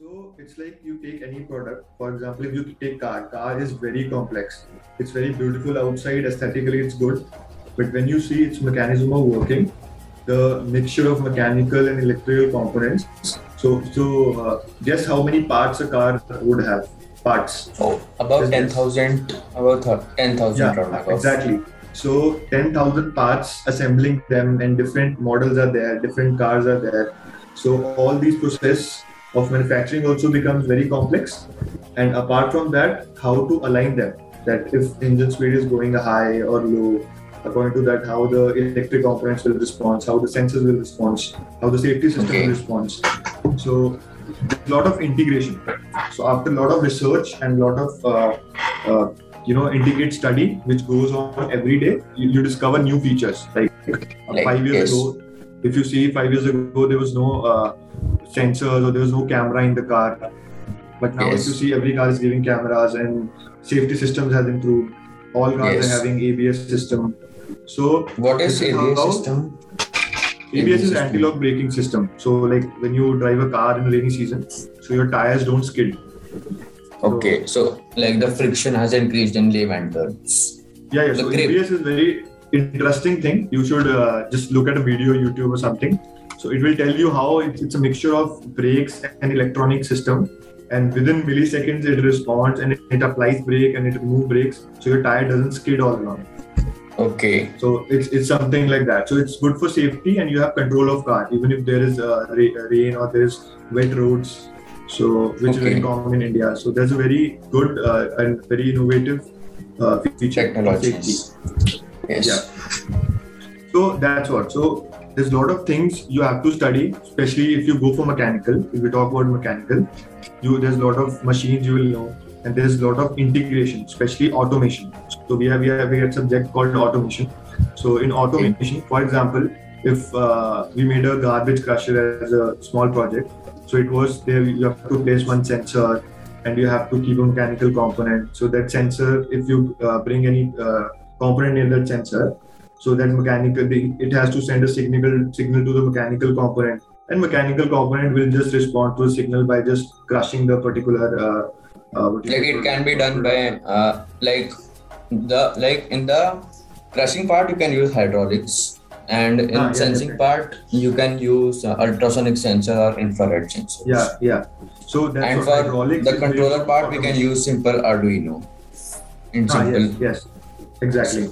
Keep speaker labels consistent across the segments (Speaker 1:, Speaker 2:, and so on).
Speaker 1: So it's like you take any product. For example, if you take car, car is very complex. It's very beautiful outside, aesthetically it's good, but when you see its mechanism of working, the mixture of mechanical and electrical components. So, so uh, guess how many parts a car would have? Parts.
Speaker 2: Oh, about
Speaker 1: guess.
Speaker 2: 10,000, about thir- 10,000
Speaker 1: Yeah, exactly. So 10,000 parts assembling them and different models are there, different cars are there. So all these process of manufacturing also becomes very complex. And apart from that, how to align them. That if engine speed is going high or low, according to that, how the electric components will respond, how the sensors will respond, how the safety system
Speaker 2: Okay.
Speaker 1: will respond. So a lot of integration. So after a lot of research and a lot of uh, uh, you know integrate study which goes on every day, you, you discover new features. Like, uh,
Speaker 2: Like,
Speaker 1: five years
Speaker 2: yes.
Speaker 1: ago, if you see five years ago there was no uh, sensors or there was no camera in the car, but now
Speaker 2: Yes.
Speaker 1: if you see every car is giving cameras and safety systems has improved. All cars
Speaker 2: Yes.
Speaker 1: are having ABS system. So
Speaker 2: What is ABS system?
Speaker 1: ABS is anti-lock braking system. So like when you drive a car in rainy season, so your tires don't skid.
Speaker 2: Okay, so like the friction has increased in layman terms.
Speaker 1: Yeah, yeah.
Speaker 2: The
Speaker 1: So
Speaker 2: grip.
Speaker 1: ABS is very interesting thing. You should uh, just look at a video, YouTube or something. So it will tell you how it's, it's a mixture of brakes and electronic system. And within milliseconds, it responds and it, it applies brake and it removes brakes, so your tire doesn't skid all along.
Speaker 2: Okay,
Speaker 1: So it's it's something like that. So it's good for safety and you have control of car, even if there is uh, ra- rain or there's wet roads. So which is very common in India. So there's a very good uh, and very innovative uh, feature.
Speaker 2: technologies. Yes.
Speaker 1: Yeah. So that's what. So there's a lot of things you have to study, especially if you go for mechanical. If we talk about mechanical, you there's a lot of machines you will know, and there's a lot of integration, especially automation. So we have we have a subject called automation. So in automation, for example, if uh, we made a garbage crusher as a small project, so it was there you have to place one sensor and you have to keep a mechanical component. So that sensor, if you uh, bring any uh, component near that sensor, so that mechanical it has to send a signal signal to the mechanical component and mechanical component will just respond to a signal by just crushing the particular uh, uh,
Speaker 2: Like it can be done by uh, like the like in the crushing part you can use hydraulics and in
Speaker 1: Ah,
Speaker 2: sensing part you can use uh, ultrasonic sensor or infrared sensor.
Speaker 1: yeah yeah so that's
Speaker 2: And for
Speaker 1: hydraulics
Speaker 2: the controller part we can use simple Arduino. In
Speaker 1: Ah,
Speaker 2: simple.
Speaker 1: yes, yes, exactly.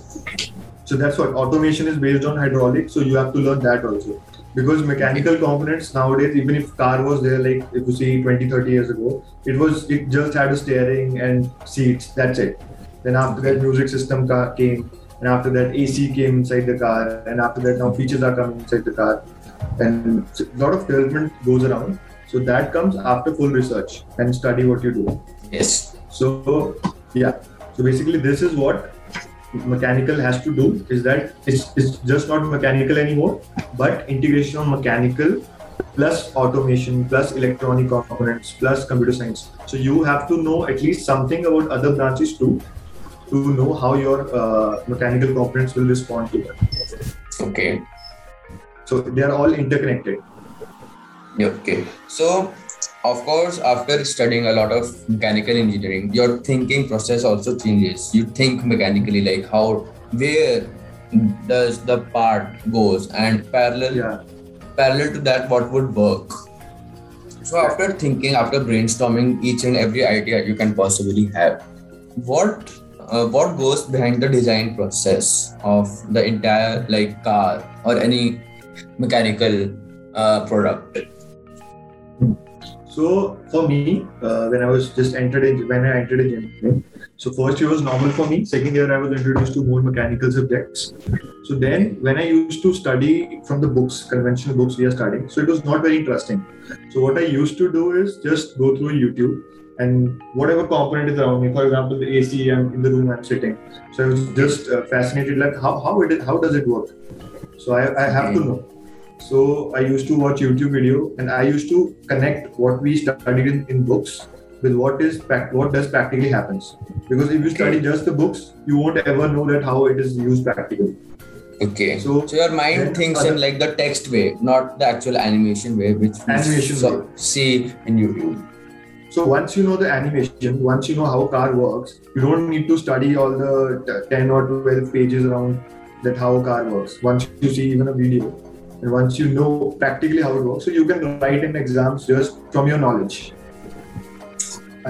Speaker 1: So that's what automation is based on hydraulics. So you have to learn that also. Because mechanical components nowadays, even if car was there, like if you see 20, 30 years ago, it was it just had a steering and seats. That's it. Then after that, music system car came, and after that, AC came inside the car, and after that, now features are coming inside the car, and a lot of development goes around. So that comes after full research and study what you do.
Speaker 2: Yes.
Speaker 1: So yeah, so basically this is what mechanical has to do is that it's, it's just not mechanical anymore, but integration of mechanical plus automation plus electronic components plus computer science. So you have to know at least something about other branches too to know how your uh, mechanical components will respond to that.
Speaker 2: Okay.
Speaker 1: So they are all interconnected.
Speaker 2: Okay. So, of course, after studying a lot of mechanical engineering, your thinking process also changes. You think mechanically, like how, where does the part goes, and parallel
Speaker 1: Yeah.
Speaker 2: parallel to that, what would work. So, after thinking, after brainstorming each and every idea you can possibly have, what uh, what goes behind the design process of the entire like car or any mechanical uh, product?
Speaker 1: So for me, uh, when I was just entered in, when I entered engineering, so first year was normal for me. Second year, I was introduced to more mechanical subjects. So then, when I used to study from the books, conventional books we are studying, so it was not very interesting. So what I used to do is just go through YouTube and whatever component is around me. For example, the AC I'm in the room I'm sitting. So I was just uh, fascinated, like how how it is, how does it work? So I, I have to know. So I used to watch YouTube video and I used to connect what we studied in, in books with what is what does practically happens. Because if you study just the books, you won't ever know that how it is used practically.
Speaker 2: Okay.
Speaker 1: So
Speaker 2: So your mind thinks
Speaker 1: other-
Speaker 2: in like the text way, not the actual animation way, which
Speaker 1: Animation way.
Speaker 2: see in YouTube.
Speaker 1: So once you know the animation, once you know how car works, you don't need to study all the t- 10 or 12 pages around that how car works. Once you see even a video, and once you know practically how it works, so you can write in exams just from your knowledge.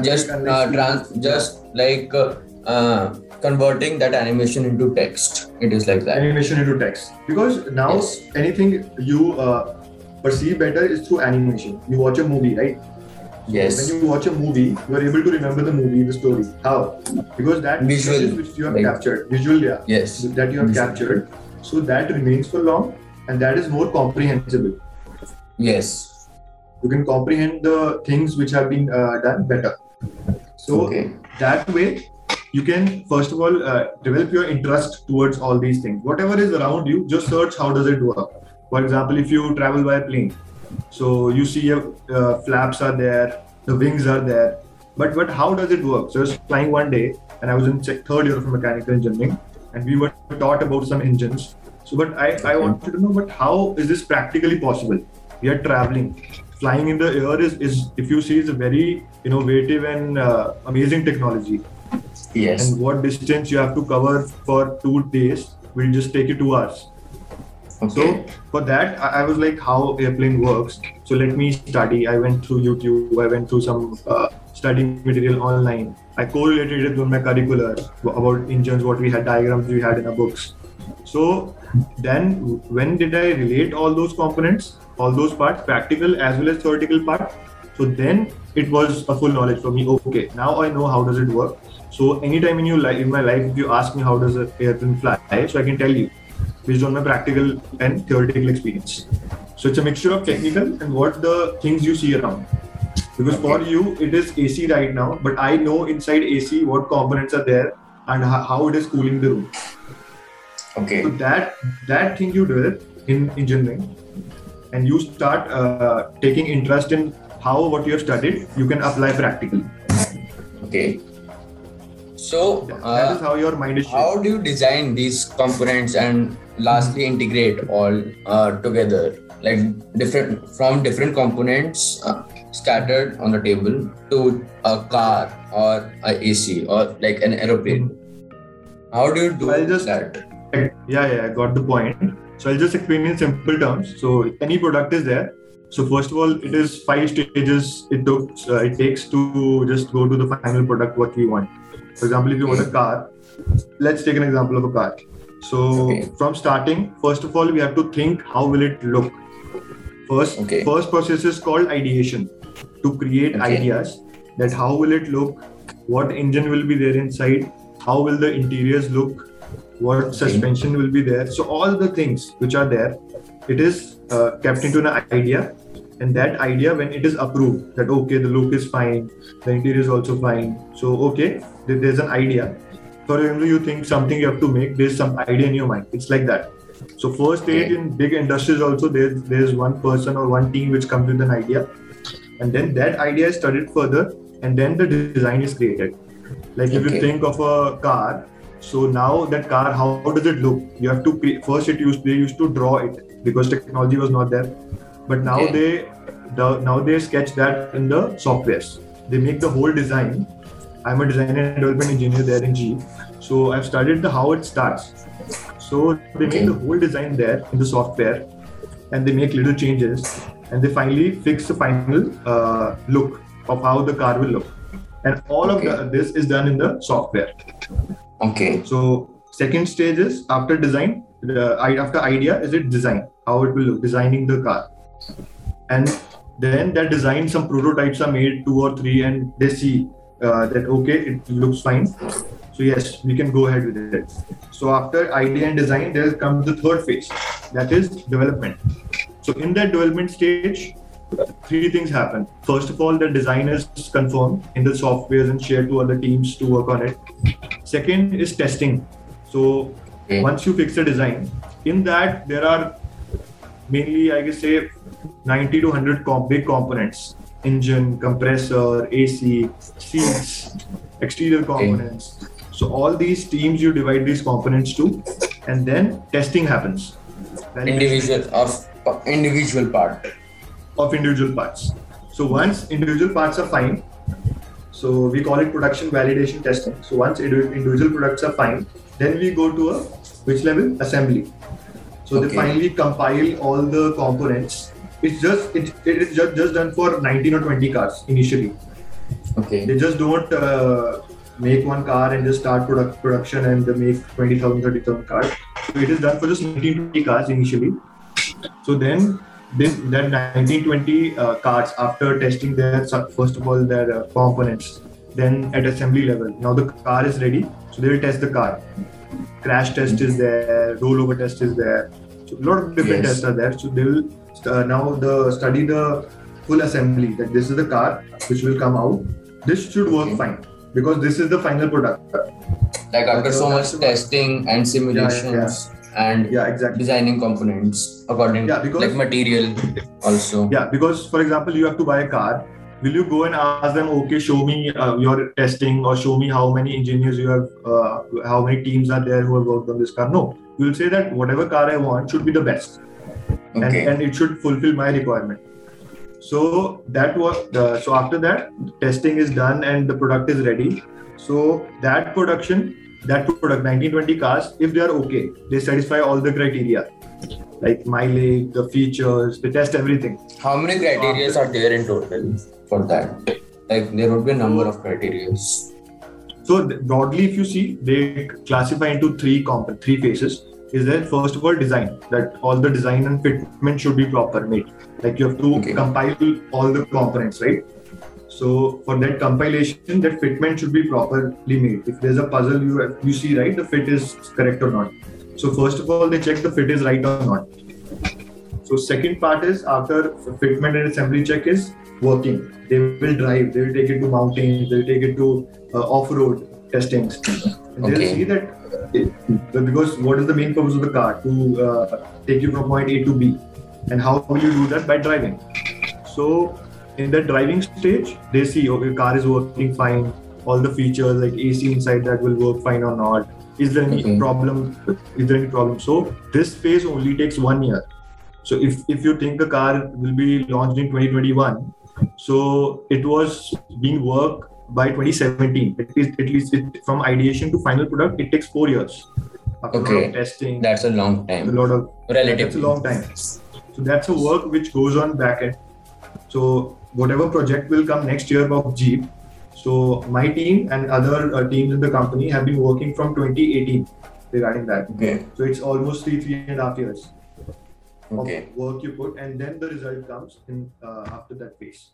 Speaker 2: just
Speaker 1: Unless
Speaker 2: uh, trans just like uh, uh, converting that animation into text it is like that
Speaker 1: animation into text because now
Speaker 2: Yes.
Speaker 1: anything you uh, perceive better is through animation. You watch a movie, right?
Speaker 2: yes
Speaker 1: When you watch a movie, you are able to remember the movie, the story. How? Because that
Speaker 2: Visual,
Speaker 1: which you have
Speaker 2: like-
Speaker 1: captured, visual, yeah,
Speaker 2: yes
Speaker 1: that you have
Speaker 2: Visual.
Speaker 1: captured, so that remains for long, and that is more comprehensible.
Speaker 2: yes.
Speaker 1: You can comprehend the things which have been uh, done better. So
Speaker 2: okay.
Speaker 1: that way you can first of all uh, develop your interest towards all these things. Whatever is around you just search how does it work. For example if you travel by plane so you see uh, uh, flaps are there the wings are there. But but how does it work? So i was flying one day and i was in third year of mechanical engineering and we were taught about some engines so but i i wanted to know but how is this practically possible? We are traveling. Flying in the air is, is if you see is a very innovative and uh, amazing technology.
Speaker 2: Yes.
Speaker 1: And what distance you have to cover for two days will just take you two hours.
Speaker 2: Okay.
Speaker 1: so for that I, I was like how airplane works. So let me study. I went through youtube. I went through some uh, study material online. I correlated it with my curricular about engines what we had diagrams we had in our books so then when did i relate all those components all those parts practical as well as theoretical part so then it was a full knowledge for me okay now i know how does it work so anytime in your life in my life if you ask me how does an airplane fly so i can tell you based on my practical and theoretical experience. So it's a mixture of technical and what the things you see around. Because for you it is AC right now, but I know inside AC what components are there and how it is cooling the room.
Speaker 2: Okay.
Speaker 1: So that that thing you develop in engineering, and you start uh, taking interest in how what you have studied you can apply practically.
Speaker 2: okay. So
Speaker 1: that is
Speaker 2: uh,
Speaker 1: how your mind is shaped.
Speaker 2: how do you design these components and lastly integrate all uh, together? Like different from different components uh, scattered on the table to a car or a ac or like an aeroplane. How do you do
Speaker 1: I'll just-
Speaker 2: that
Speaker 1: Yeah, yeah, I got the point. So I'll just explain in simple terms. So any product is there. So first of all, it is five stages it took uh, it takes to just go to the final product what we want. For example, if you want a car, let's take an example of a car. So
Speaker 2: Okay.
Speaker 1: from starting, first of all, we have to think how will it look. First,
Speaker 2: Okay.
Speaker 1: first process is called ideation to create
Speaker 2: Okay.
Speaker 1: ideas that how will it look, what engine will be there inside, how will the interiors look, what suspension will be there. So all the things which are there, it is uh, kept into an idea, and that idea when it is approved that okay the look is fine, the interior is also fine. So okay, there's an idea. For example, you think something you have to make, there's some idea in your mind. It's like that. So first stage
Speaker 2: Okay.
Speaker 1: in big industries also there's there's one person or one team which comes with an idea, and then that idea is studied further, and then the design is created. Like if you think of a car, so now that car, how, how does it look? You have to cre- first it used they used to draw it because technology was not there, but now
Speaker 2: Okay.
Speaker 1: they the, now they sketch that in the softwares. They make the whole design. I'm a design and development engineer there in Jeep, so I've studied the how it starts. So they
Speaker 2: Okay.
Speaker 1: make the whole design there in the software, and they make little changes, and they finally fix the final uh, look of how the car will look. And all
Speaker 2: Okay.
Speaker 1: of the, this is done in the software.
Speaker 2: Okay
Speaker 1: So second stage is after design, the after idea is it design, how it will look, designing the car, and then that design some prototypes are made two or three, and they see uh, that okay it looks fine. So yes, we can go ahead with it. So after idea and design, there comes the third phase, that is development. So in that development stage, three things happen. First of all, the design is confirmed in the softwares and shared to other teams to work on it. Second is testing. So
Speaker 2: Okay.
Speaker 1: once you fix the design, in that there are mainly I guess say 90 to 100 comp- big components: engine, compressor, AC, seats, exterior components. So all these teams you divide these components to, and then testing happens.
Speaker 2: Individual of individual part
Speaker 1: of individual parts. So once individual parts are fine, So we call it production validation testing. So once individual products are fine, then we go to a which level assembly. So they
Speaker 2: Okay.
Speaker 1: finally compile all the components. It's just it, it is just, just done for 19 or 20 cars initially.
Speaker 2: Okay.
Speaker 1: They just don't uh, make one car and just start product production and they make 20,000, 30,000 cars. So it is done for just 19, 20 cars initially. So then, then that 19, 20 uh, cars after testing their first of all their uh, components, then at assembly level, now the car is ready. So they will test the car. Crash test is there, rollover test is there. So a lot of different
Speaker 2: Yes.
Speaker 1: tests are there. So they will uh, now the study the full assembly that this is the car which will come out. This should work
Speaker 2: Okay.
Speaker 1: fine because this is the final product.
Speaker 2: Like after so much testing and simulations and
Speaker 1: Yeah, exactly.
Speaker 2: designing components according
Speaker 1: Yeah, because-
Speaker 2: like material also.
Speaker 1: Yeah, because for example, you have to buy a car. Will you go and ask them, okay, show me uh, your testing or show me how many engineers you have, uh, how many teams are there who have worked on this car? No, you will say that whatever car I want should be the best and, and it should fulfill my requirement. So that was the, so after that testing is done and the product is ready. So that production, that product 1920 cars, if they are okay, they satisfy all the criteria like mileage, the features, they test everything.
Speaker 2: How many criteria are there in total for that? Like there would be a number of criteria.
Speaker 1: So broadly, if you see, they classify into three comp- three phases. Is that first of all design that all the design and fitment should be proper made. Like you have to
Speaker 2: Okay.
Speaker 1: compile all the components, right? So for that compilation, that fitment should be properly made. If there's a puzzle, you you see right the fit is correct or not. So first of all, they check the fit is right or not. So second part is after fitment and assembly check is working. They will drive. They will take it to mountains. They will take it to uh, off-road testings. And they'll see that it, because what is the main purpose of the car to uh, take you from point A to B, and how will you do that by driving? So in the driving stage, they see okay, car is working fine. All the features like AC inside that will work fine or not. Is there any
Speaker 2: Okay.
Speaker 1: problem? Is there any problem? So this phase only takes one year. So if, if you think the car will be launched in 2021, so it was being worked by 2017. At least, at least it, from ideation to final product, it takes four years. After
Speaker 2: Okay.
Speaker 1: testing,
Speaker 2: That's a long time a
Speaker 1: lot of
Speaker 2: Relatively.
Speaker 1: that's a long time. So that's a work which goes on back end. So whatever project will come next year of Jeep. So my team and other uh, teams in the company have been working from 2018 regarding that.
Speaker 2: Okay.
Speaker 1: So it's almost three three and a half years
Speaker 2: Okay.
Speaker 1: of work you put, and then the result comes in uh, after that phase.